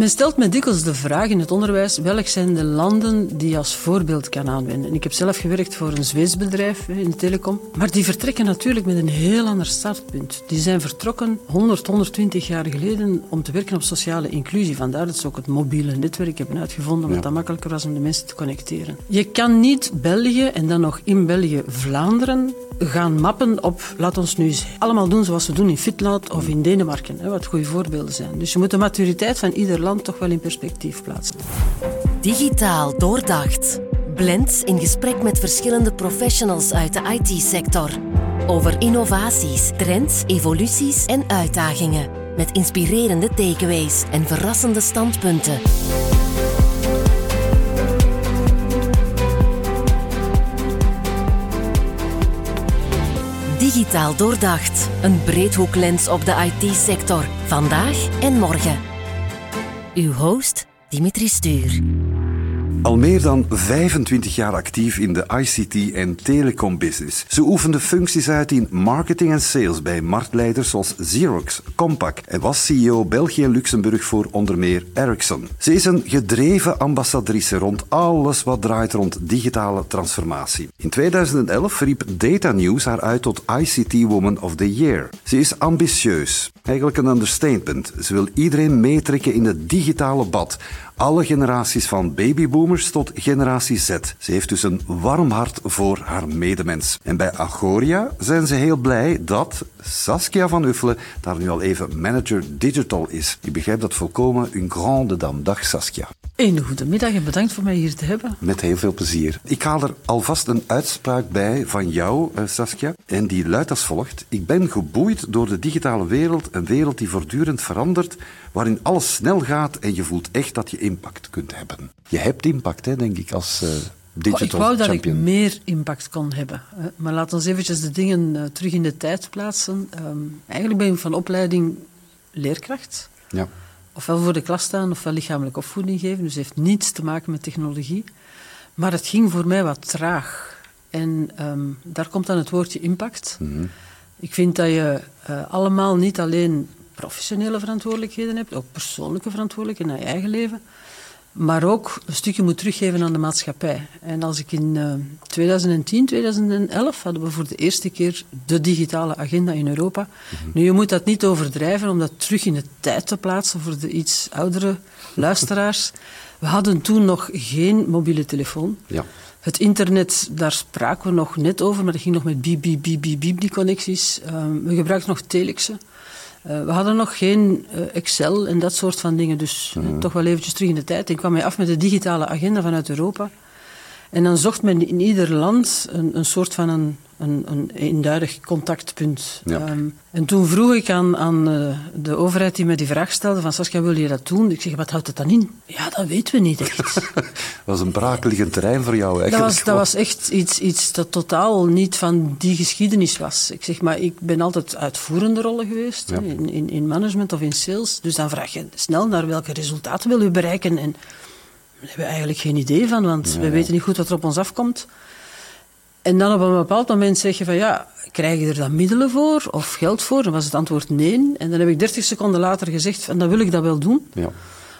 Men stelt me dikwijls de vraag in het onderwijs: welk zijn de landen die je als voorbeeld kan aanwenden? Ik heb zelf gewerkt voor een Zweeds bedrijf in de telecom, maar die vertrekken natuurlijk met een heel ander startpunt. Die zijn vertrokken 100, 120 jaar geleden om te werken op sociale inclusie. Vandaar dat ze ook het mobiele netwerk hebben uitgevonden, omdat ja. dat makkelijker was om de mensen te connecteren. Je kan niet België en dan nog in België Vlaanderen gaan mappen op, laat ons nu allemaal doen zoals we doen in Finland of in Denemarken, wat goede voorbeelden zijn. Dus je moet de maturiteit van ieder land toch wel in perspectief plaatsen. Digitaal doordacht. Blend in gesprek met verschillende professionals uit de IT-sector. Over innovaties, trends, evoluties en uitdagingen. Met inspirerende takeaways en verrassende standpunten. Digitaal doordacht. Een breedhoeklens op de IT-sector. Vandaag en morgen. Uw host Dimitri Stuur. Al meer dan 25 jaar actief in de ICT- en telecombusiness. Ze oefende functies uit in marketing en sales bij marktleiders zoals Xerox, Compaq en was CEO België en Luxemburg voor onder meer Ericsson. Ze is een gedreven ambassadrice rond alles wat draait rond digitale transformatie. In 2011 riep Data News haar uit tot ICT Woman of the Year. Ze is ambitieus, eigenlijk een understatement. Ze wil iedereen meetrekken in het digitale bad alle generaties van babyboomers tot generatie Z. Ze heeft dus een warm hart voor haar medemens. En bij Agoria zijn ze heel blij dat Saskia van Uffelen daar nu al even manager digital is. Ik begrijp dat volkomen een grande dame. Dag Saskia. Een goedemiddag en bedankt voor mij hier te hebben. Met heel veel plezier. Ik haal er alvast een uitspraak bij van jou, eh, Saskia. En die luidt als volgt. Ik ben geboeid door de digitale wereld, een wereld die voortdurend verandert, waarin alles snel gaat en je voelt echt dat je impact kunt hebben. Je hebt impact, hè, denk ik, als... Uh, Digital ik wou dat ik meer impact kon hebben. Maar laten we eventjes de dingen uh, terug in de tijd plaatsen. Um, eigenlijk ben ik van opleiding leerkracht. Ja ofwel voor de klas staan ofwel lichamelijke opvoeding geven. Dus heeft niets te maken met technologie. Maar het ging voor mij wat traag. En um, daar komt dan het woordje impact. Mm -hmm. Ik vind dat je uh, allemaal niet alleen professionele verantwoordelijkheden hebt, ook persoonlijke verantwoordelijkheden naar je eigen leven, maar ook een stukje moet teruggeven aan de maatschappij. En als ik in uh, 2010, 2011 hadden we voor de eerste keer de digitale agenda in Europa. Mm-hmm. Nu, je moet dat niet overdrijven om dat terug in de tijd te plaatsen voor de iets oudere luisteraars. We hadden toen nog geen mobiele telefoon. Ja. Het internet, daar spraken we nog net over, maar dat ging nog met biep, biep, biep, biep, biep die connecties. Uh, we gebruikten nog telexen. Uh, we hadden nog geen uh, Excel en dat soort van dingen, dus uh, toch wel eventjes terug in de tijd. Ik kwam mij af met de digitale agenda vanuit Europa. En dan zocht men in ieder land een, een soort van een, een, een eenduidig contactpunt. Ja. Um, en toen vroeg ik aan, aan de overheid die mij die vraag stelde van Saskia, wil je dat doen? Ik zeg, wat houdt het dan in? Ja, dat weten we niet echt. dat was een braakliggend terrein voor jou eigenlijk. Dat was, dat was echt iets, iets dat totaal niet van die geschiedenis was. Ik zeg, maar ik ben altijd uitvoerende rollen geweest, Ja. in, in, in management of in sales. Dus dan vraag je snel naar welke resultaten wil u bereiken en daar hebben we eigenlijk geen idee van, want we weten niet goed wat er op ons afkomt. En dan op een bepaald moment zeg je van ja, krijg je er dan middelen voor of geld voor? Dan was het antwoord nee. En dan heb ik 30 seconden later gezegd van dan wil ik dat wel doen. Ja.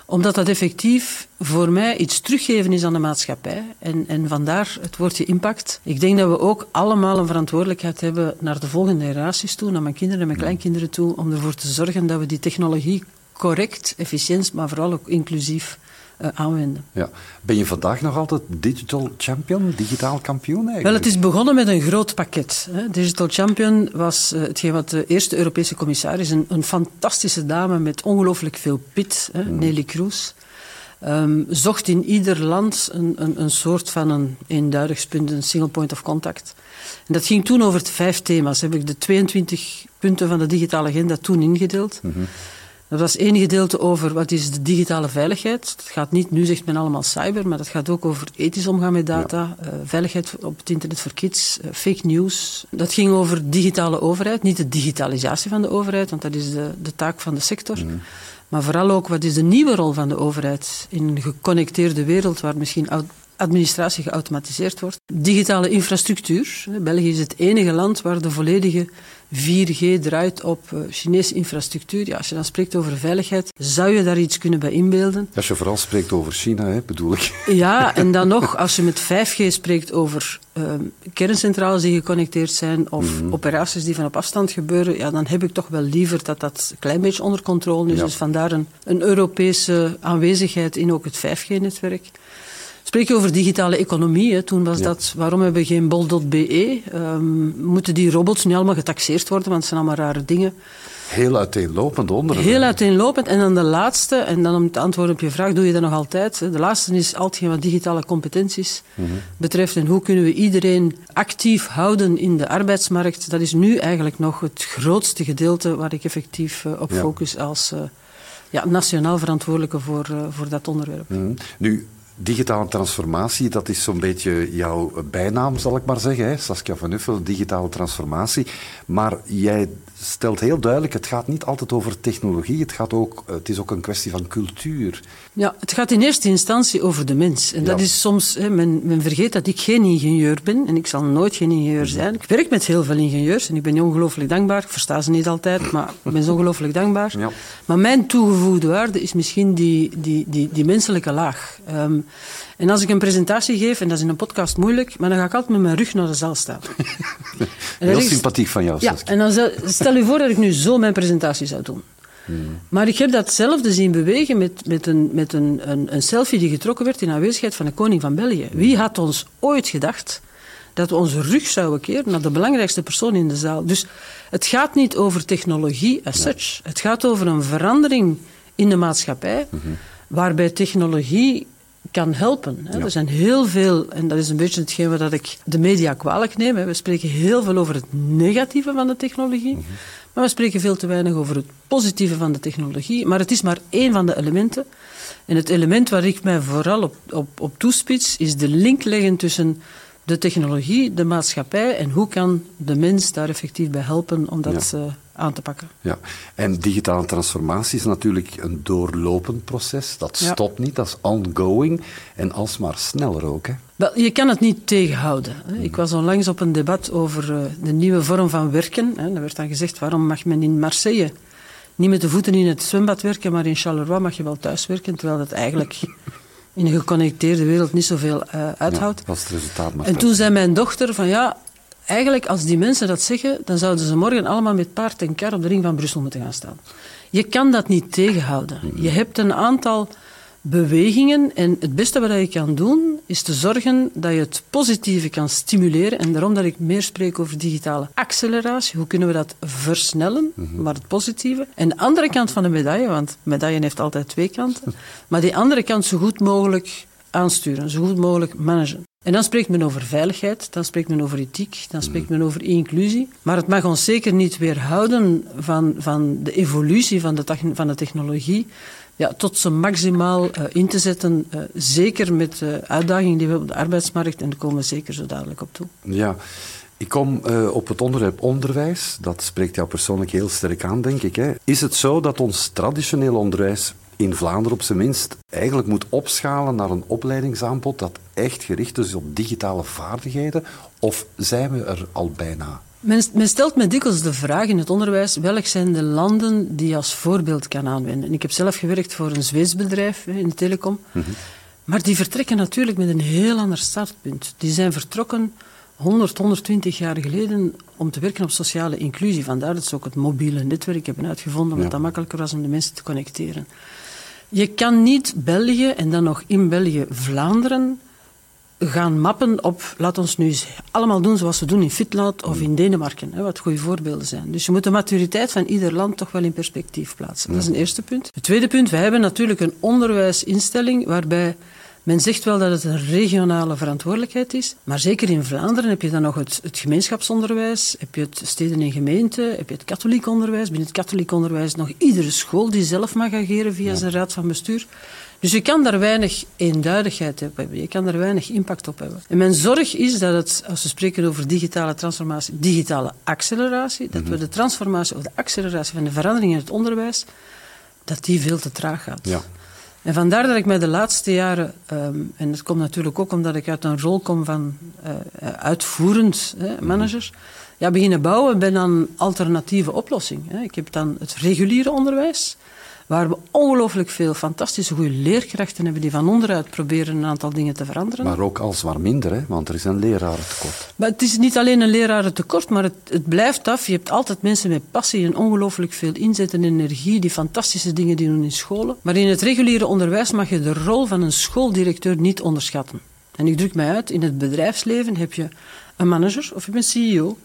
Omdat dat effectief voor mij iets teruggeven is aan de maatschappij. En, en vandaar het woordje impact. Ik denk dat we ook allemaal een verantwoordelijkheid hebben naar de volgende generaties toe, naar mijn kinderen en mijn kleinkinderen toe, om ervoor te zorgen dat we die technologie correct, efficiënt, maar vooral ook inclusief uh, aanwenden. Ja. Ben je vandaag nog altijd digital champion, digitaal kampioen eigenlijk? Wel, het is begonnen met een groot pakket. Hè. Digital Champion was uh, hetgeen wat de eerste Europese commissaris, een, een fantastische dame met ongelooflijk veel pit, hè, mm. Nelly Kroes, um, zocht in ieder land een, een, een soort van een eenduigingspunt, een single point of contact. En dat ging toen over vijf thema's. Heb ik de 22 punten van de digitale agenda toen ingedeeld. Mm -hmm. Dat was één gedeelte over wat is de digitale veiligheid. Het gaat niet, nu zegt men allemaal cyber, maar dat gaat ook over ethisch omgaan met data, ja. uh, veiligheid op het internet voor kids, uh, fake news. Dat ging over digitale overheid, niet de digitalisatie van de overheid, want dat is de, de taak van de sector. Mm. Maar vooral ook wat is de nieuwe rol van de overheid in een geconnecteerde wereld waar misschien administratie geautomatiseerd wordt. Digitale infrastructuur. België is het enige land waar de volledige 4G draait op eh, Chinese infrastructuur. Ja, als je dan spreekt over veiligheid, zou je daar iets kunnen bij inbeelden? Als je vooral spreekt over China, hè, bedoel ik. Ja, en dan nog, als je met 5G spreekt over uh, kerncentrales die geconnecteerd zijn of mhm. operaties die van op afstand gebeuren, ja, dan heb ik toch wel liever dat dat een klein beetje onder controle is. Dus vandaar een, een Europese aanwezigheid in ook het 5G-netwerk. Spreek je over digitale economie, hè. toen was dat, waarom hebben we geen bol.be? Um, moeten die robots nu allemaal getaxeerd worden, want het zijn allemaal rare dingen. Heel uiteenlopend onder. Heel uiteenlopend. En dan de laatste, en dan om te antwoorden op je vraag, doe je dat nog altijd. De laatste is altijd wat digitale competenties mhm. betreft. En hoe kunnen we iedereen actief houden in de arbeidsmarkt? Dat is nu eigenlijk nog het grootste gedeelte waar ik effectief uh, op focus als uh, ja, nationaal verantwoordelijke voor, uh, voor dat onderwerp. Mhm. Nu, digitale transformatie, dat is zo'n beetje jouw bijnaam, zal ik maar zeggen. Hè? Saskia van Uffel, digitale transformatie. Maar jij stelt heel duidelijk, het gaat niet altijd over technologie, het, gaat ook, het is ook een kwestie van cultuur. Ja, het gaat in eerste instantie over de mens. En dat is soms, hè, men, men, vergeet dat ik geen ingenieur ben en ik zal nooit geen ingenieur zijn. Ik werk met heel veel ingenieurs en ik ben ongelooflijk dankbaar. Ik versta ze niet altijd, maar ik ben zo ongelooflijk dankbaar. Ja. Maar mijn toegevoegde waarde is misschien die, die, die, die menselijke laag. Um, en als ik een presentatie geef, en dat is in een podcast moeilijk, maar dan ga ik altijd met mijn rug naar de zaal staan. Heel sympathiek van jou, Ja, en dan stel je voor dat ik nu zo mijn presentatie zou doen. Hmm. Maar ik heb datzelfde zien bewegen met, met, een, met een, een, een, selfie die getrokken werd in aanwezigheid van de koning van België. Wie had ons ooit gedacht dat we onze rug zouden keren naar de belangrijkste persoon in de zaal? Dus het gaat niet over technologie as such. Het gaat over een verandering in de maatschappij, mhm. waarbij technologie kan helpen. Hè. Er zijn heel veel, en dat is een beetje hetgeen wat ik de media kwalijk neem. Hè. We spreken heel veel over het negatieve van de technologie, mhm. maar we spreken veel te weinig over het positieve van de technologie. Maar het is maar één van de elementen. En het element waar ik mij vooral op, op, op toespits, is de link leggen tussen de technologie, de maatschappij en hoe kan de mens daar effectief bij helpen om dat uh, aan te pakken. Ja, en digitale transformatie is natuurlijk een doorlopend proces. Dat stopt niet, dat is ongoing en alsmaar sneller ook. Hè? Wel, je kan het niet tegenhouden. Ik was onlangs op een debat over uh, de nieuwe vorm van werken. Er werd dan gezegd, waarom mag men in Marseille niet met de voeten in het zwembad werken, maar in Charleroi mag je wel thuis werken, terwijl dat eigenlijk in een geconnecteerde wereld niet zoveel uh, uithoudt. Ja, het resultaat en toen zei mijn dochter van ja, eigenlijk als die mensen dat zeggen, dan zouden ze morgen allemaal met paard en kar op de ring van Brussel moeten gaan staan. Je kan dat niet tegenhouden. Je hebt een aantal bewegingen en het beste wat je kan doen is te zorgen dat je het positieve kan stimuleren en daarom dat ik meer spreek over digitale acceleratie. Hoe kunnen we dat versnellen, mhm. maar het positieve. En de andere kant van de medaille, want medaille heeft altijd twee kanten, maar die andere kant zo goed mogelijk aansturen, zo goed mogelijk managen. En dan spreekt men over veiligheid, dan spreekt men over ethiek, dan spreekt men over inclusie. Maar het mag ons zeker niet weerhouden van, van de evolutie van de, van de technologie ja, tot ze maximaal uh, in te zetten. Uh, zeker met de uitdagingen die we op de arbeidsmarkt, en daar komen we zeker zo dadelijk op toe. Ja. Ik kom uh, op het onderwerp onderwijs. Dat spreekt jou persoonlijk heel sterk aan, denk ik. Hè. Is het zo dat ons traditioneel onderwijs in Vlaanderen op zijn minst eigenlijk moet opschalen naar een opleidingsaanbod dat echt gericht is op digitale vaardigheden? Of zijn we er al bijna? Men, men, stelt me dikwijls de vraag in het onderwijs: welk zijn de landen die je als voorbeeld kan aanwenden? ik heb zelf gewerkt voor een Zweeds bedrijf in de telecom. Mhm. Maar die vertrekken natuurlijk met een heel ander startpunt. Die zijn vertrokken 100, 120 jaar geleden om te werken op sociale inclusie. Vandaar dat ze ook het mobiele netwerk hebben uitgevonden, omdat ja. dat makkelijker was om de mensen te connecteren. Je kan niet België en dan nog in België Vlaanderen gaan mappen op, laat ons nu allemaal doen zoals we doen in Finland of in Denemarken, hè, wat goede voorbeelden zijn. Dus je moet de maturiteit van ieder land toch wel in perspectief plaatsen. Dat is een eerste punt. Het tweede punt, wij hebben natuurlijk een onderwijsinstelling waarbij men zegt wel dat het een regionale verantwoordelijkheid is, maar zeker in Vlaanderen heb je dan nog het, het, gemeenschapsonderwijs, heb je het steden en gemeenten, heb je het katholiek onderwijs. Binnen het katholiek onderwijs nog iedere school die zelf mag ageren via zijn raad van bestuur. Dus je kan daar weinig eenduidigheid op hebben. Je kan daar weinig impact op hebben. En mijn zorg is dat het, als we spreken over digitale transformatie, digitale acceleratie, dat we mhm. de transformatie of de acceleratie van de verandering in het onderwijs, dat die veel te traag gaat. Ja. En vandaar dat ik mij de laatste jaren, ehm, en dat komt natuurlijk ook omdat ik uit een rol kom van uh, uitvoerend hè, manager, ja, beginnen bouwen ben aan alternatieve oplossing. Hè. Ik heb dan het reguliere onderwijs, waar we ongelooflijk veel fantastische goede leerkrachten hebben die van onderuit proberen een aantal dingen te veranderen. Maar ook alsmaar minder, hè? want er is een lerarentekort. Maar het is niet alleen een lerarentekort, maar het, het blijft af. Je hebt altijd mensen met passie en ongelooflijk veel inzet en energie die fantastische dingen doen in scholen. Maar in het reguliere onderwijs mag je de rol van een schooldirecteur niet onderschatten. En ik druk mij uit, in het bedrijfsleven heb je een manager of je bent CEO.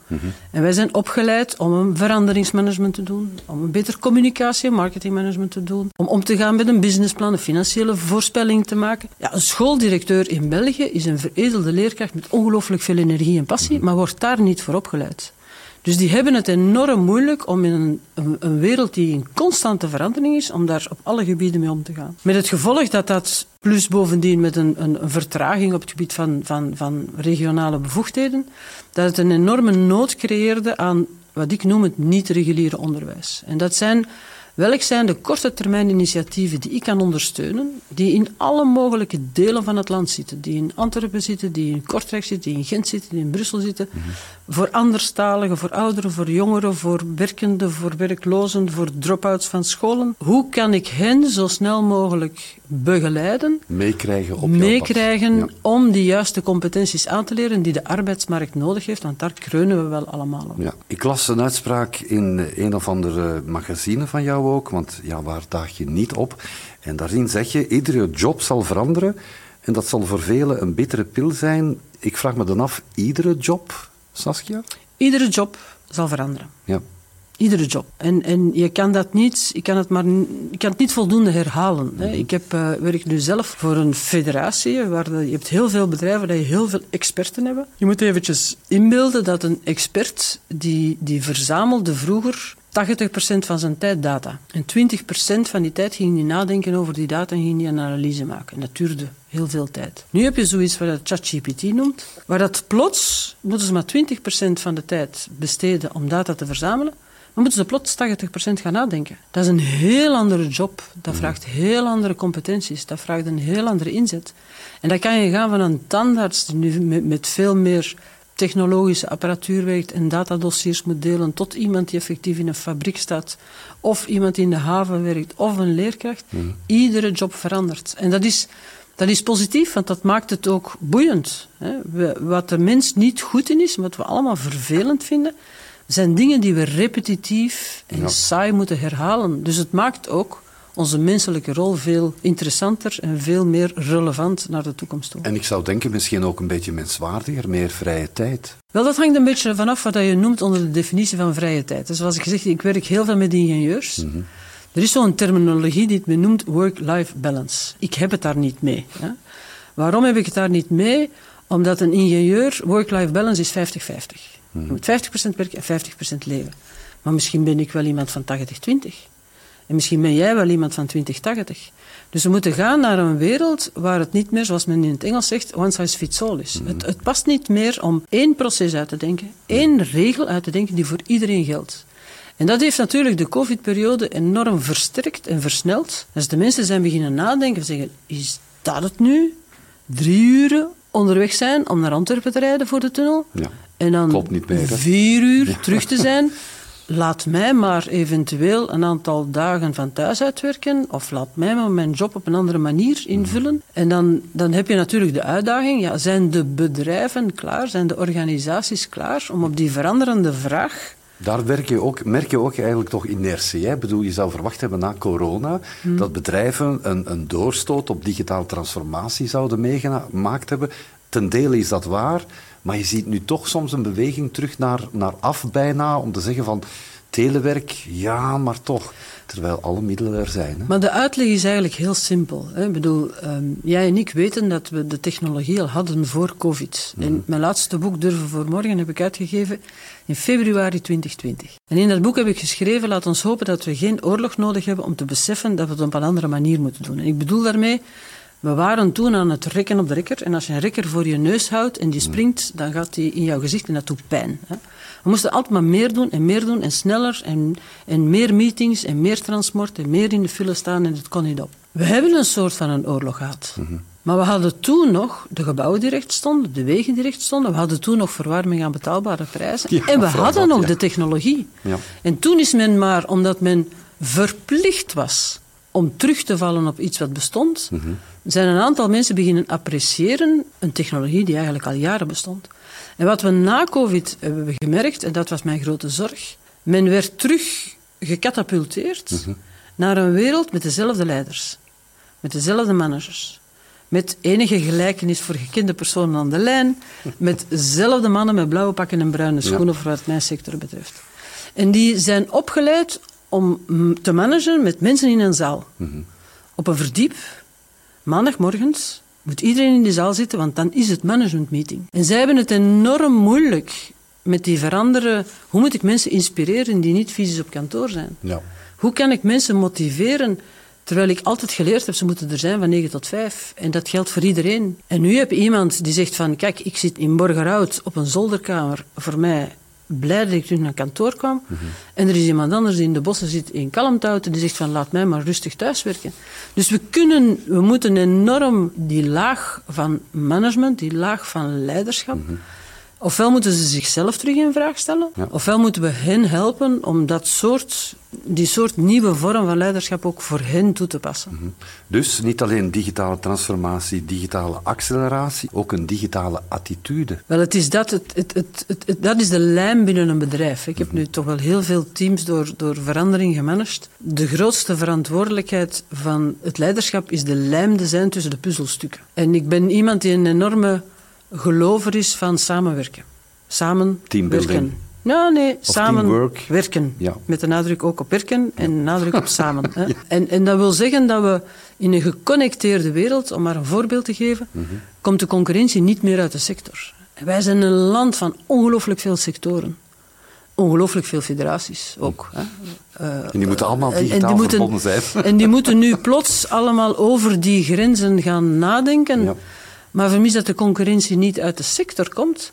En wij zijn opgeleid om een veranderingsmanagement te doen, om een beter communicatie- en marketingmanagement te doen, om om te gaan met een businessplan, een financiële voorspelling te maken. Ja, een schooldirecteur in België is een veredelde leerkracht met ongelooflijk veel energie en passie, maar wordt daar niet voor opgeleid. Dus die hebben het enorm moeilijk om in een, een, wereld die in constante verandering is, om daar op alle gebieden mee om te gaan. Met het gevolg dat dat, plus bovendien met een, een, vertraging op het gebied van, van, van regionale bevoegdheden, dat het een enorme nood creëerde aan wat ik noem het niet-reguliere onderwijs. En dat zijn Welk zijn de korte termijn initiatieven die ik kan ondersteunen, die in alle mogelijke delen van het land zitten, die in Antwerpen zitten, die in Kortrijk zitten, die in Gent zitten, die in Brussel zitten, -hmm. Voor anderstaligen, voor ouderen, voor jongeren, voor werkenden, voor werklozen, voor drop-outs van scholen. Hoe kan ik hen zo snel mogelijk begeleiden, meekrijgen, op meekrijgen ja. om die juiste competenties aan te leren die de arbeidsmarkt nodig heeft, want daar kreunen we wel allemaal op. Ja. Ik las een uitspraak in een of andere magazine van jou ook, want ja, waar daag je niet op? En daarin zeg je, iedere job zal veranderen en dat zal voor velen een bittere pil zijn. Ik vraag me dan af, iedere job, Saskia? Iedere job zal veranderen. Ja. Iedere job. En, en je kan dat niet, je kan het maar je kan het niet voldoende herhalen. Hè. Ik heb, uh, werk nu zelf voor een federatie, waar de, je hebt heel veel bedrijven die heel veel experten hebben. Je moet eventjes inbeelden dat een expert, die, die verzamelde vroeger 80% van zijn tijd data. En 20% van die tijd ging hij nadenken over die data en ging hij een analyse maken. En dat duurde heel veel tijd. Nu heb je zoiets wat ChatGPT noemt, waar dat plots moeten ze maar 20% van de tijd besteden om data te verzamelen. Dan moeten ze plots 80% gaan nadenken. Dat is een heel andere job. Dat vraagt heel andere competenties. Dat vraagt een heel andere inzet. En dan kan je gaan van een tandarts die nu met, veel meer technologische apparatuur werkt en datadossiers moet delen, tot iemand die effectief in een fabriek staat, of iemand die in de haven werkt, of een leerkracht. Mm. Iedere job verandert. En dat is, dat is positief, want dat maakt het ook boeiend. Wat de mens niet goed in is, wat we allemaal vervelend vinden, zijn dingen die we repetitief en ja. saai moeten herhalen. Dus het maakt ook onze menselijke rol veel interessanter en veel meer relevant naar de toekomst toe. En ik zou denken misschien ook een beetje menswaardiger, meer vrije tijd. Wel, dat hangt een beetje vanaf wat je noemt onder de definitie van vrije tijd. Dus zoals ik gezegd, ik werk heel veel met ingenieurs. Mm -hmm. Er is zo'n terminologie die men noemt work-life balance. Ik heb het daar niet mee. Hè? Waarom heb ik het daar niet mee? Omdat een ingenieur, work-life balance is 50-50. Mm -hmm. Je moet 50% werken en 50% leven. Maar misschien ben ik wel iemand van 80-20. En misschien ben jij wel iemand van 2080. Dus we moeten gaan naar een wereld waar het niet meer, zoals men in het Engels zegt, one size fits all is. Mm. Het, het, past niet meer om één proces uit te denken, één regel uit te denken die voor iedereen geldt. En dat heeft natuurlijk de COVID-periode enorm versterkt en versneld. Als de mensen zijn beginnen nadenken en zeggen, is dat het nu? Drie uren onderweg zijn om naar Antwerpen te rijden voor de tunnel? Ja, en dan klopt niet meer, vier uur ja. terug te zijn. laat mij maar eventueel een aantal dagen van thuis uitwerken of laat mij maar mijn job op een andere manier invullen. En dan, dan heb je natuurlijk de uitdaging, ja, zijn de bedrijven klaar, zijn de organisaties klaar om op die veranderende vraag daar werk je ook, merk je ook eigenlijk toch inertie. Hè? Ik bedoel, je zou verwacht hebben na corona hmm. dat bedrijven een, een doorstoot op digitale transformatie zouden meegemaakt hebben. Ten dele is dat waar, maar je ziet nu toch soms een beweging terug naar, naar af bijna, om te zeggen van telewerk, ja, maar toch. Terwijl alle middelen er zijn. Hè? Maar de uitleg is eigenlijk heel simpel. Hè? Ik bedoel, um, jij en ik weten dat we de technologie al hadden voor COVID. Mm. En mijn laatste boek, Durven voor Morgen, heb ik uitgegeven in februari 2020. En in dat boek heb ik geschreven, laat ons hopen dat we geen oorlog nodig hebben om te beseffen dat we het op een andere manier moeten doen. En ik bedoel daarmee, we waren toen aan het rekken op de rekker. En als je een rekker voor je neus houdt en die springt, dan gaat die in jouw gezicht en dat doet pijn. Hè? We moesten altijd maar meer doen en meer doen en sneller en, en meer meetings en meer transport en meer in de file staan en het kon niet op. We hebben een soort van een oorlog gehad. Maar we hadden toen nog de gebouwen die recht stonden, de wegen die recht stonden. We hadden toen nog verwarming aan betaalbare prijzen. Ja, en we hadden dat, nog ja. de technologie. Ja. En toen is men maar, omdat men verplicht was om terug te vallen op iets wat bestond, zijn een aantal mensen beginnen appreciëren een technologie die eigenlijk al jaren bestond. En wat we na COVID hebben gemerkt, en dat was mijn grote zorg, men werd terug gecatapulteerd naar een wereld met dezelfde leiders, met dezelfde managers, met enige gelijkenis voor gekende personen aan de lijn, met dezelfde mannen met blauwe pakken en bruine schoenen voor wat mijn sector betreft. En die zijn opgeleid om te managen met mensen in een zaal. Op een verdiep, maandagmorgens, moet iedereen in die zaal zitten, want dan is het managementmeeting. En zij hebben het enorm moeilijk met die veranderen. Hoe moet ik mensen inspireren die niet fysisch op kantoor zijn? Ja. Hoe kan ik mensen motiveren terwijl ik altijd geleerd heb, ze moeten er zijn van 9 tot 5. En dat geldt voor iedereen. En nu heb je iemand die zegt van, kijk, ik zit in Borgerhout op een zolderkamer, voor mij blij dat ik terug naar kantoor kwam. En er is iemand anders die in de bossen zit in Kalmthout en die zegt van, laat mij maar rustig thuiswerken. Dus we kunnen, we moeten enorm die laag van management, die laag van leiderschap, Ofwel moeten ze zichzelf terug in vraag stellen, Ja. ofwel moeten we hen helpen om dat soort, die soort nieuwe vorm van leiderschap ook voor hen toe te passen. Dus niet alleen digitale transformatie, digitale acceleratie, ook een digitale attitude. Wel, het is dat, het, het, het, dat is de lijm binnen een bedrijf. Ik heb nu toch wel heel veel teams door, door verandering gemanaged. De grootste verantwoordelijkheid van het leiderschap is de lijm te zijn tussen de puzzelstukken. En ik ben iemand die een enorme gelover is van samenwerken. Samen werken. Nou, nee, samen teamwork. werken. Ja. Met de nadruk ook op werken en nadruk op samen. Hè. En, en dat wil zeggen dat we in een geconnecteerde wereld, om maar een voorbeeld te geven, Mhm. komt de concurrentie niet meer uit de sector. En wij zijn een land van ongelooflijk veel sectoren. Ongelooflijk veel federaties ook. Hè. Eh, En die moeten allemaal en die moeten- verbonden zijn. En die moeten nu plots allemaal over die grenzen gaan nadenken. Maar vermis dat de concurrentie niet uit de sector komt,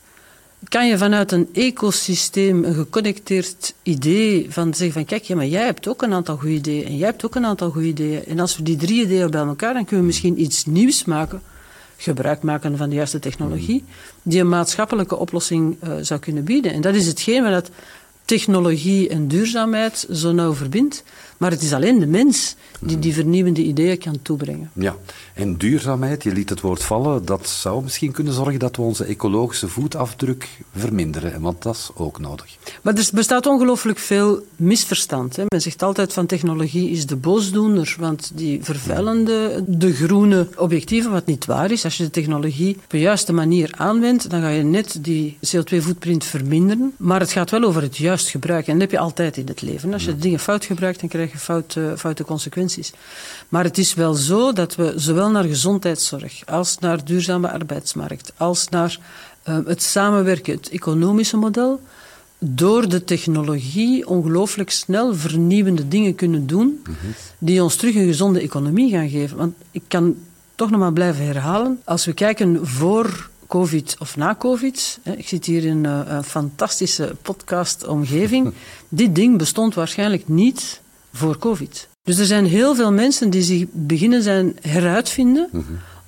kan je vanuit een ecosysteem, een geconnecteerd idee van zeggen van kijk, ja, maar jij hebt ook een aantal goede ideeën en jij hebt ook een aantal goede ideeën. En als we die drie ideeën bij elkaar, dan kunnen we misschien iets nieuws maken, gebruik maken van de juiste technologie, die een maatschappelijke oplossing eh, zou kunnen bieden. En dat is hetgeen wat technologie en duurzaamheid zo nauw verbindt. Maar het is alleen de mens die die vernieuwende ideeën kan toebrengen. Ja, en duurzaamheid, je liet het woord vallen, dat zou misschien kunnen zorgen dat we onze ecologische voetafdruk verminderen. Want dat is ook nodig. Maar er bestaat ongelooflijk veel misverstand. Hè. Men zegt altijd van technologie is de boosdoener, want die vervuilende, de groene objectieven, wat niet waar is. Als je de technologie op de juiste manier aanwendt, dan ga je net die CO2-footprint verminderen. Maar het gaat wel over het juist gebruik. En dat heb je altijd in het leven. Als je de dingen fout gebruikt, dan krijg je foute, foute consequenties. Maar het is wel zo dat we zowel naar gezondheidszorg als naar duurzame arbeidsmarkt, als naar eh, het samenwerken, het economische model, door de technologie ongelooflijk snel vernieuwende dingen kunnen doen, die ons terug een gezonde economie gaan geven. Want ik kan toch nog maar blijven herhalen, als we kijken voor COVID of na COVID, ik zit hier in een, een fantastische podcastomgeving, dit ding bestond waarschijnlijk niet voor COVID. Dus er zijn heel veel mensen die zich beginnen zijn heruitvinden,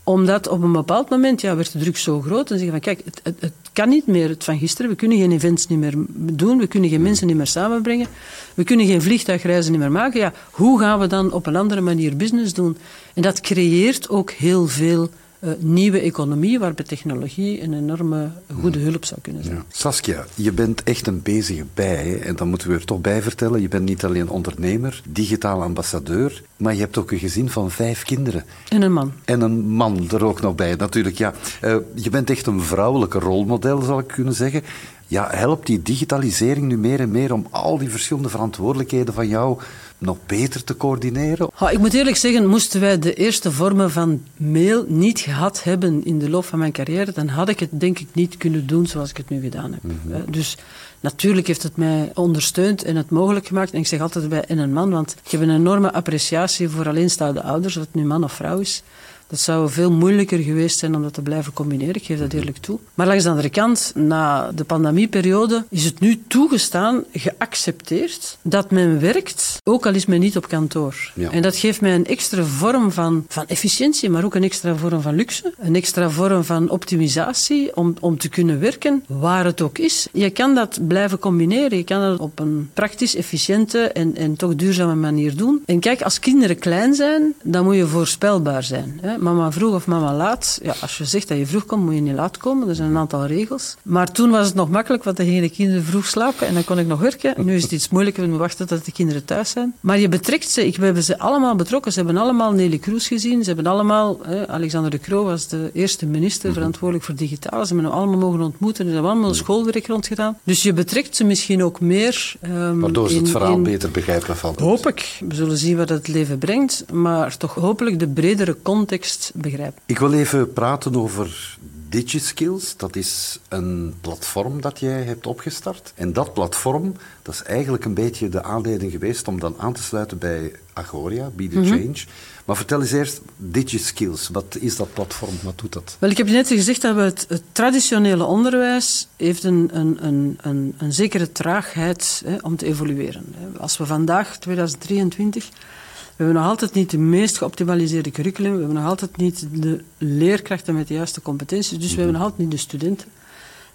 omdat op een bepaald moment ja, werd de druk zo groot en zeggen van kijk, het, het, het kan niet meer het van gisteren, we kunnen geen events niet meer doen, we kunnen geen mensen niet meer samenbrengen, we kunnen geen vliegtuigreizen niet meer maken. Ja, hoe gaan we dan op een andere manier business doen? En dat creëert ook heel veel eh, nieuwe economie, waarbij technologie een enorme goede hulp zou kunnen zijn. Ja. Saskia, je bent echt een bezige bij. hè. En dan moeten we er toch bij vertellen. Je bent niet alleen ondernemer, digitaal ambassadeur, maar je hebt ook een gezin van vijf kinderen. En een man. En een man er ook nog bij, natuurlijk. Ja, Eh, je bent echt een vrouwelijke rolmodel, zal ik kunnen zeggen. Ja, helpt die digitalisering nu meer en meer om al die verschillende verantwoordelijkheden van jou nog beter te coördineren? Ik moet eerlijk zeggen, moesten wij de eerste vormen van mail niet gehad hebben in de loop van mijn carrière, dan had ik het denk ik niet kunnen doen zoals ik het nu gedaan heb. Eh, Dus natuurlijk heeft het mij ondersteund en het mogelijk gemaakt. En ik zeg altijd bij en een man, want ik heb een enorme appreciatie voor alleenstaande ouders, of het nu man of vrouw is. Dat zou veel moeilijker geweest zijn om dat te blijven combineren, ik geef dat eerlijk toe. Maar langs de andere kant, na de pandemieperiode, is het nu toegestaan, geaccepteerd, dat men werkt, ook al is men niet op kantoor. Ja. En dat geeft mij een extra vorm van, van efficiëntie, maar ook een extra vorm van luxe, een extra vorm van optimisatie om, om te kunnen werken waar het ook is. Je kan dat blijven combineren, je kan dat op een praktisch, efficiënte en, en toch duurzame manier doen. En kijk, als kinderen klein zijn, dan moet je voorspelbaar zijn. Hè? Mama vroeg of mama laat. Ja, als je zegt dat je vroeg komt, moet je niet laat komen. Er zijn een aantal regels. Maar toen was het nog makkelijk, want dan gingen de kinderen vroeg slapen en dan kon ik nog werken. Nu is het iets moeilijker, we wachten tot de kinderen thuis zijn. Maar je betrekt ze, ik, we hebben ze allemaal betrokken. Ze hebben allemaal Nelly Kroes gezien. Ze hebben allemaal, Alexander de Croo was de eerste minister verantwoordelijk voor digitaal. Ze hebben hem allemaal mogen ontmoeten. Ze hebben allemaal schoolwerk rondgedaan. Dus je betrekt ze misschien ook meer. ehm, Waardoor ze het in- verhaal in- beter begrijpen van. Hoop ik. We zullen zien wat het leven brengt, maar toch hopelijk de bredere context Ik wil even praten over DigiSkills. Dat is een platform dat jij hebt opgestart. En dat platform, dat is eigenlijk een beetje de aanleiding geweest om dan aan te sluiten bij Agoria, Be the Change. Maar vertel eens eerst, DigiSkills, wat is dat platform, wat doet dat? Wel, ik heb je net gezegd dat we het, het traditionele onderwijs heeft een, een, een, een, een zekere traagheid hè, om te evolueren. Als we vandaag, 2023, we hebben nog altijd niet de meest geoptimaliseerde curriculum, we hebben nog altijd niet de leerkrachten met de juiste competenties, dus we hebben nog altijd niet de studenten.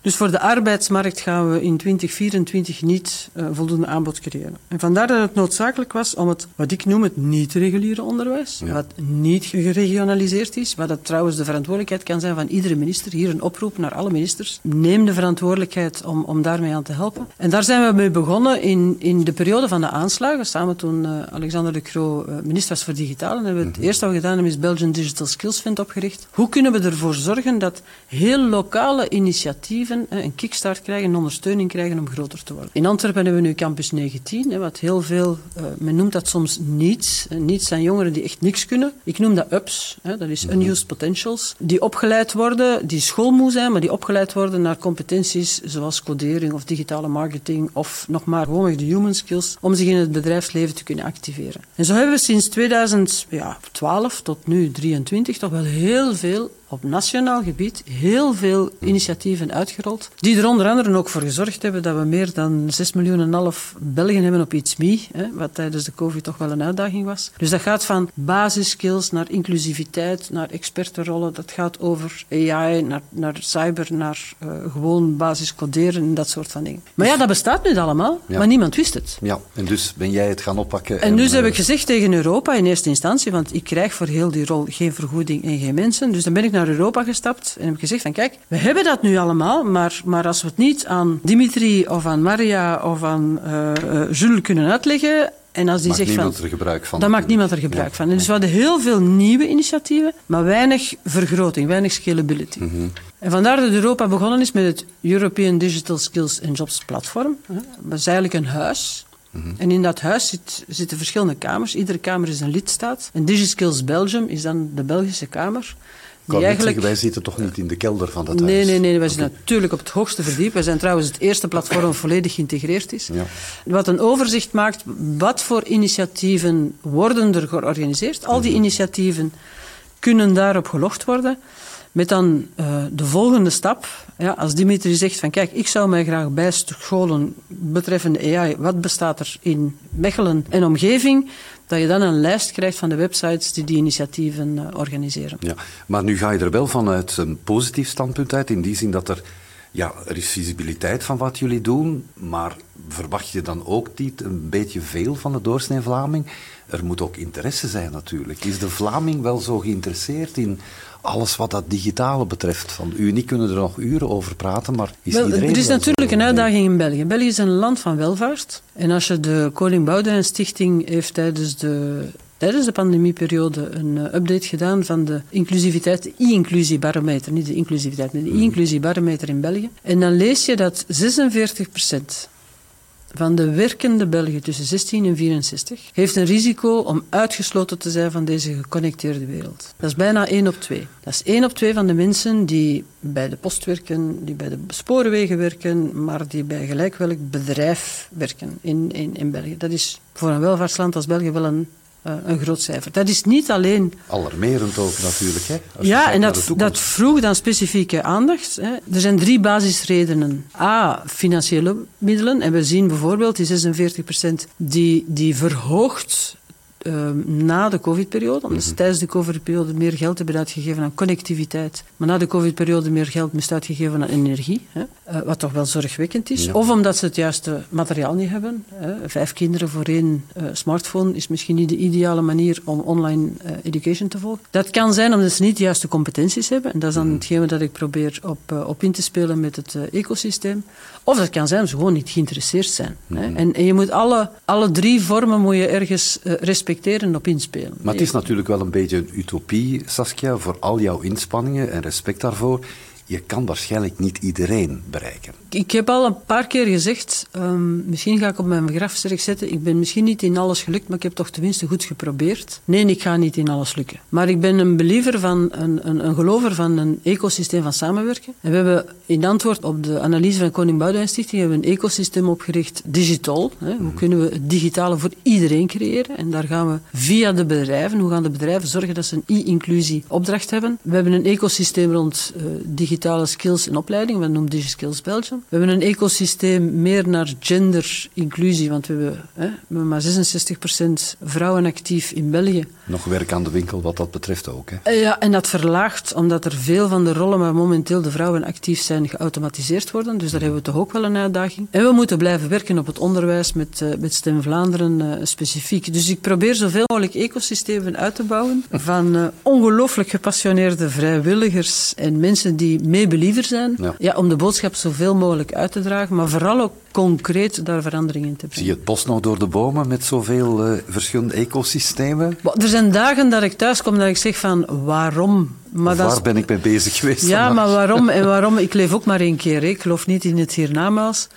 Dus voor de arbeidsmarkt gaan we in 2024 niet eh, voldoende aanbod creëren. En vandaar dat het noodzakelijk was om het, wat ik noem het niet-reguliere onderwijs, Ja. wat niet geregionaliseerd is, wat dat trouwens de verantwoordelijkheid kan zijn van iedere minister, hier een oproep naar alle ministers, neem de verantwoordelijkheid om, om daarmee aan te helpen. En daar zijn we mee begonnen in, in de periode van de aanslagen, samen toen eh, Alexander de Croo eh, minister was voor digitaal. En hebben we het eerste wat we gedaan hebben is Belgian Digital Skills Fund opgericht. Hoe kunnen we ervoor zorgen dat heel lokale initiatieven een kickstart krijgen, een ondersteuning krijgen om groter te worden. In Antwerpen hebben we nu Campus 19, hè, wat heel veel, eh, men noemt dat soms niets. Niets zijn jongeren die echt niks kunnen. Ik noem dat ups, dat is unused potentials. Die opgeleid worden, die schoolmoe zijn, maar die opgeleid worden naar competenties zoals codering of digitale marketing of nog maar gewoonweg de human skills om zich in het bedrijfsleven te kunnen activeren. En zo hebben we sinds 2012 tot nu 23 toch wel heel veel op nationaal gebied heel veel initiatieven uitgerold, die er onder andere ook voor gezorgd hebben dat we meer dan 6 miljoen en half Belgen hebben op It's Me, hè, wat tijdens de COVID toch wel een uitdaging was. Dus dat gaat van basiskills naar inclusiviteit, naar expertenrollen, dat gaat over AI, naar, naar cyber, naar eh, gewoon basis coderen en dat soort van dingen. Maar ja, dat bestaat nu allemaal, Ja. maar niemand wist het. Ja, en dus ben jij het gaan oppakken. En dus eh, heb ik gezegd tegen Europa in eerste instantie, want ik krijg voor heel die rol geen vergoeding en geen mensen. Dus dan ben ik naar Europa gestapt en heb gezegd van kijk, we hebben dat nu allemaal, maar, maar als we het niet aan Dimitri of aan Maria of aan eh, Jules kunnen uitleggen, en als die zegt van... er gebruik van. Dan maakt niemand er gebruik van. En dus we hadden heel veel nieuwe initiatieven, maar weinig vergroting, weinig scalability. Mhm. En vandaar dat Europa begonnen is met het European Digital Skills and Jobs Platform. Dat is eigenlijk een huis. Mhm. En in dat huis zit, zitten verschillende kamers. Iedere kamer is een lidstaat. En DigiSkills Belgium is dan de Belgische kamer. Ik kan net zeggen, wij zitten toch niet in de kelder van dat Nee, huis? nee, nee. Wij zijn natuurlijk op het hoogste verdiep. Wij zijn trouwens het eerste platform dat volledig geïntegreerd is. Ja. Wat een overzicht maakt, wat voor initiatieven worden er georganiseerd. Al Mhm. die initiatieven kunnen daarop gelogd worden. Met dan eh, de volgende stap. Ja, als Dimitri zegt van kijk, ik zou mij graag bijscholen betreffende AI. Wat bestaat er in Mechelen en omgeving? Dat je dan een lijst krijgt van de websites die die initiatieven eh, organiseren. Ja, maar nu ga je er wel vanuit een positief standpunt uit, in die zin dat er, ja, er is visibiliteit van wat jullie doen, maar verwacht je dan ook niet een beetje veel van de doorsnee Vlaming? Er moet ook interesse zijn natuurlijk. Is de Vlaming wel zo geïnteresseerd in alles wat dat digitale betreft? Van u en ik kunnen er nog uren over praten, maar is Wel, iedereen er is natuurlijk een uitdaging in België. België is een land van welvaart. En als je de Koning Boudewijn Stichting heeft tijdens de, tijdens de pandemieperiode een eh, update gedaan van de inclusiviteit, de e-inclusiebarometer, niet de inclusiviteit, maar de e-inclusiebarometer in België. En dan lees je dat 46% van de werkende Belgen tussen 16 en 64 heeft een risico om uitgesloten te zijn van deze geconnecteerde wereld. Dat is bijna 1 op 2. Dat is 1 op 2 van de mensen die bij de post werken, die bij de spoorwegen werken, maar die bij gelijk welk bedrijf werken in, in, in België. Dat is voor een welvaartsland als België wel een een groot cijfer. Dat is niet alleen... Alarmerend ook natuurlijk. Hè? ja, en dat, dat vroeg dan specifieke aandacht. Hè. Er zijn drie basisredenen. A, financiële middelen. En we zien bijvoorbeeld die 46% die, die verhoogt Ehm, na de COVID-periode, omdat ze mhm. tijdens de COVID-periode meer geld hebben uitgegeven aan connectiviteit, maar na de COVID-periode meer geld moest uitgegeven aan energie, hè, uh, wat toch wel zorgwekkend is. Of omdat ze het juiste materiaal niet hebben. Hè. Vijf kinderen voor één uh, smartphone is misschien niet de ideale manier om online uh, education te volgen. Dat kan zijn omdat ze niet de juiste competenties hebben, en dat is dan mhm. hetgeen dat ik probeer op, op in te spelen met het ecosysteem. Of dat kan zijn omdat ze gewoon niet geïnteresseerd zijn. Hè. Mhm. En, en, je moet alle, alle drie vormen moet je ergens respecteren respecteren op inspelen. Maar het is natuurlijk wel een beetje een utopie, Saskia, voor al jouw inspanningen en respect daarvoor je kan waarschijnlijk niet iedereen bereiken. Ik heb al een paar keer gezegd, um, misschien ga ik op mijn grafsterk zetten, ik ben misschien niet in alles gelukt, maar ik heb toch tenminste goed geprobeerd. Nee, ik ga niet in alles lukken. Maar ik ben een believer van, een, een, een gelover van een ecosysteem van samenwerken. En we hebben in antwoord op de analyse van Koning Boudewijn Stichting hebben we een ecosysteem opgericht, digital. Hè. Hoe mhm. kunnen we het digitale voor iedereen creëren? En daar gaan we via de bedrijven, hoe gaan de bedrijven zorgen dat ze een e-inclusie opdracht hebben? We hebben een ecosysteem rond uh, digitaal digitale skills en opleiding. We noemen DigiSkills Belgium. We hebben een ecosysteem meer naar gender-inclusie, want we hebben, hè, we hebben maar 66% vrouwen actief in België. Nog werk aan de winkel wat dat betreft ook. Hè? Eh, ja, en dat verlaagt omdat er veel van de rollen waar momenteel de vrouwen actief zijn geautomatiseerd worden. Dus daar hebben we toch ook wel een uitdaging. En we moeten blijven werken op het onderwijs met, uh, met Stem Vlaanderen uh, specifiek. Dus ik probeer zoveel mogelijk ecosystemen uit te bouwen van uh, ongelooflijk gepassioneerde vrijwilligers en mensen die meebeliever zijn. Ja. om de boodschap zoveel mogelijk uit te dragen, maar vooral ook concreet daar verandering in te brengen. Zie je het bos nog door de bomen met zoveel uh, verschillende ecosystemen? er zijn dagen dat ik thuis kom dat ik zeg van waarom? Maar waar ben ik mee bezig geweest? Ja, maar waarom? En waarom? Ik leef ook maar één keer. Ik geloof niet in het hiernamaals.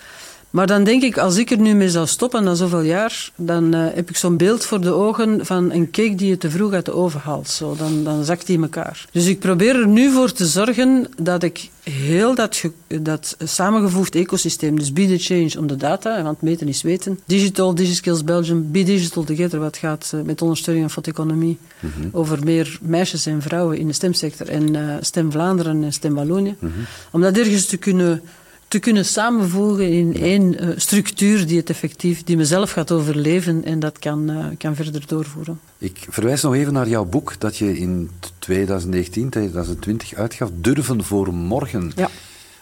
Maar dan denk ik, als ik er nu mee zou stoppen na zoveel jaar, dan uh, heb ik zo'n beeld voor de ogen van een cake die je te vroeg uit de oven haalt. Zo, dan, dan zakt die in elkaar. Dus ik probeer er nu voor te zorgen dat ik heel dat, dat samengevoegd ecosysteem, dus Be the Change om de data, want meten is weten, Digital, DigiSkills Belgium, Be Digital Together, wat gaat uh, met ondersteuning van fotoeconomie mm over meer meisjes en vrouwen in de stemsector en uh, Stem Vlaanderen en Stem Wallonië. Mm Om dat ergens te kunnen te kunnen samenvoegen in één uh, structuur die het effectief, die mezelf gaat overleven en dat kan, uh, kan verder doorvoeren. Ik verwijs nog even naar jouw boek dat je in 2019, 2020 uitgaf, Durven voor Morgen. Ja.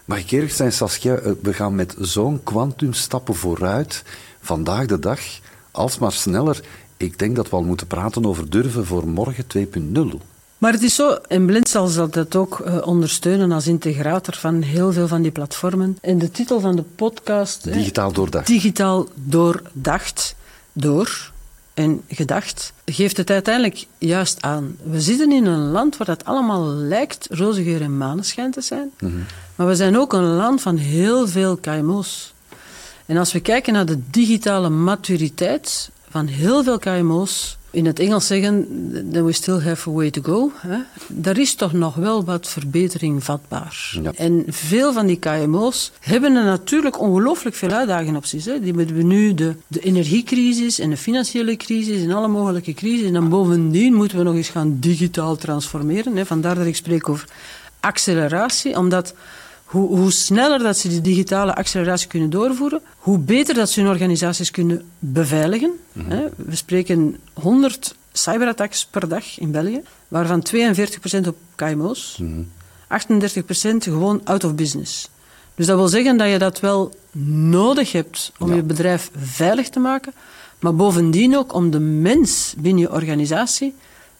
Mag ik eerlijk zijn, Saskia, eh, we gaan met zo'n kwantumstappen vooruit, vandaag de dag, alsmaar sneller. Ik denk dat we al moeten praten over Durven voor Morgen 2.0. Maar het is zo, en Blind zal dat ook uh, ondersteunen als integrator van heel veel van die platformen. En de titel van de podcast... Digitaal doordacht. Digitaal doordacht. Door en gedacht, geeft het uiteindelijk juist aan. We zitten in een land waar dat allemaal lijkt roze geur en maneschijn te zijn. Mm -hmm. Maar we zijn ook een land van heel veel KMO's. En als we kijken naar de digitale maturiteit van heel veel KMO's, in het Engels zeggen, that we still have a way to go. Hè. Daar is toch nog wel wat verbetering vatbaar. En veel van die KMO's hebben er natuurlijk ongelooflijk veel uitdagingen op zich. Hè. Die hebben nu de, de energiecrisis en de financiële crisis en alle mogelijke crisis. En dan bovendien moeten we nog eens gaan digitaal transformeren. Hè. Vandaar dat ik spreek over acceleratie, omdat hoe, hoe, sneller dat ze die digitale acceleratie kunnen doorvoeren, hoe beter dat ze hun organisaties kunnen beveiligen. Mhm. We spreken 100 cyberattacks per dag in België, waarvan 42% op KMO's, mm 38% gewoon out of business. Dus dat wil zeggen dat je dat wel nodig hebt om je bedrijf veilig te maken, maar bovendien ook om de mens binnen je organisatie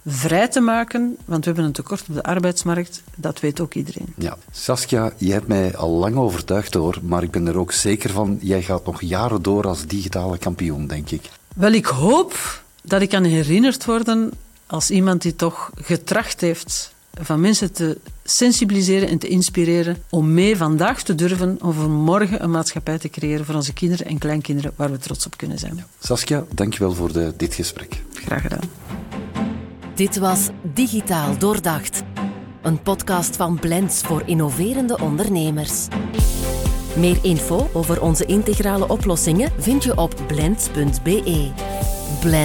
vrij te maken, want we hebben een tekort op de arbeidsmarkt, dat weet ook iedereen. Ja, Saskia, je hebt mij al lang overtuigd hoor, maar ik ben er ook zeker van, jij gaat nog jaren door als digitale kampioen, denk ik. Wel, ik hoop dat ik kan herinnerd worden als iemand die toch getracht heeft van mensen te sensibiliseren en te inspireren om mee vandaag te durven om voor morgen een maatschappij te creëren voor onze kinderen en kleinkinderen waar we trots op kunnen zijn. Saskia, dankjewel voor de, dit gesprek. Graag gedaan. Dit was Digitaal Doordacht, een podcast van Blends voor innoverende ondernemers. Meer info over onze integrale oplossingen vind je op blends.be. Blends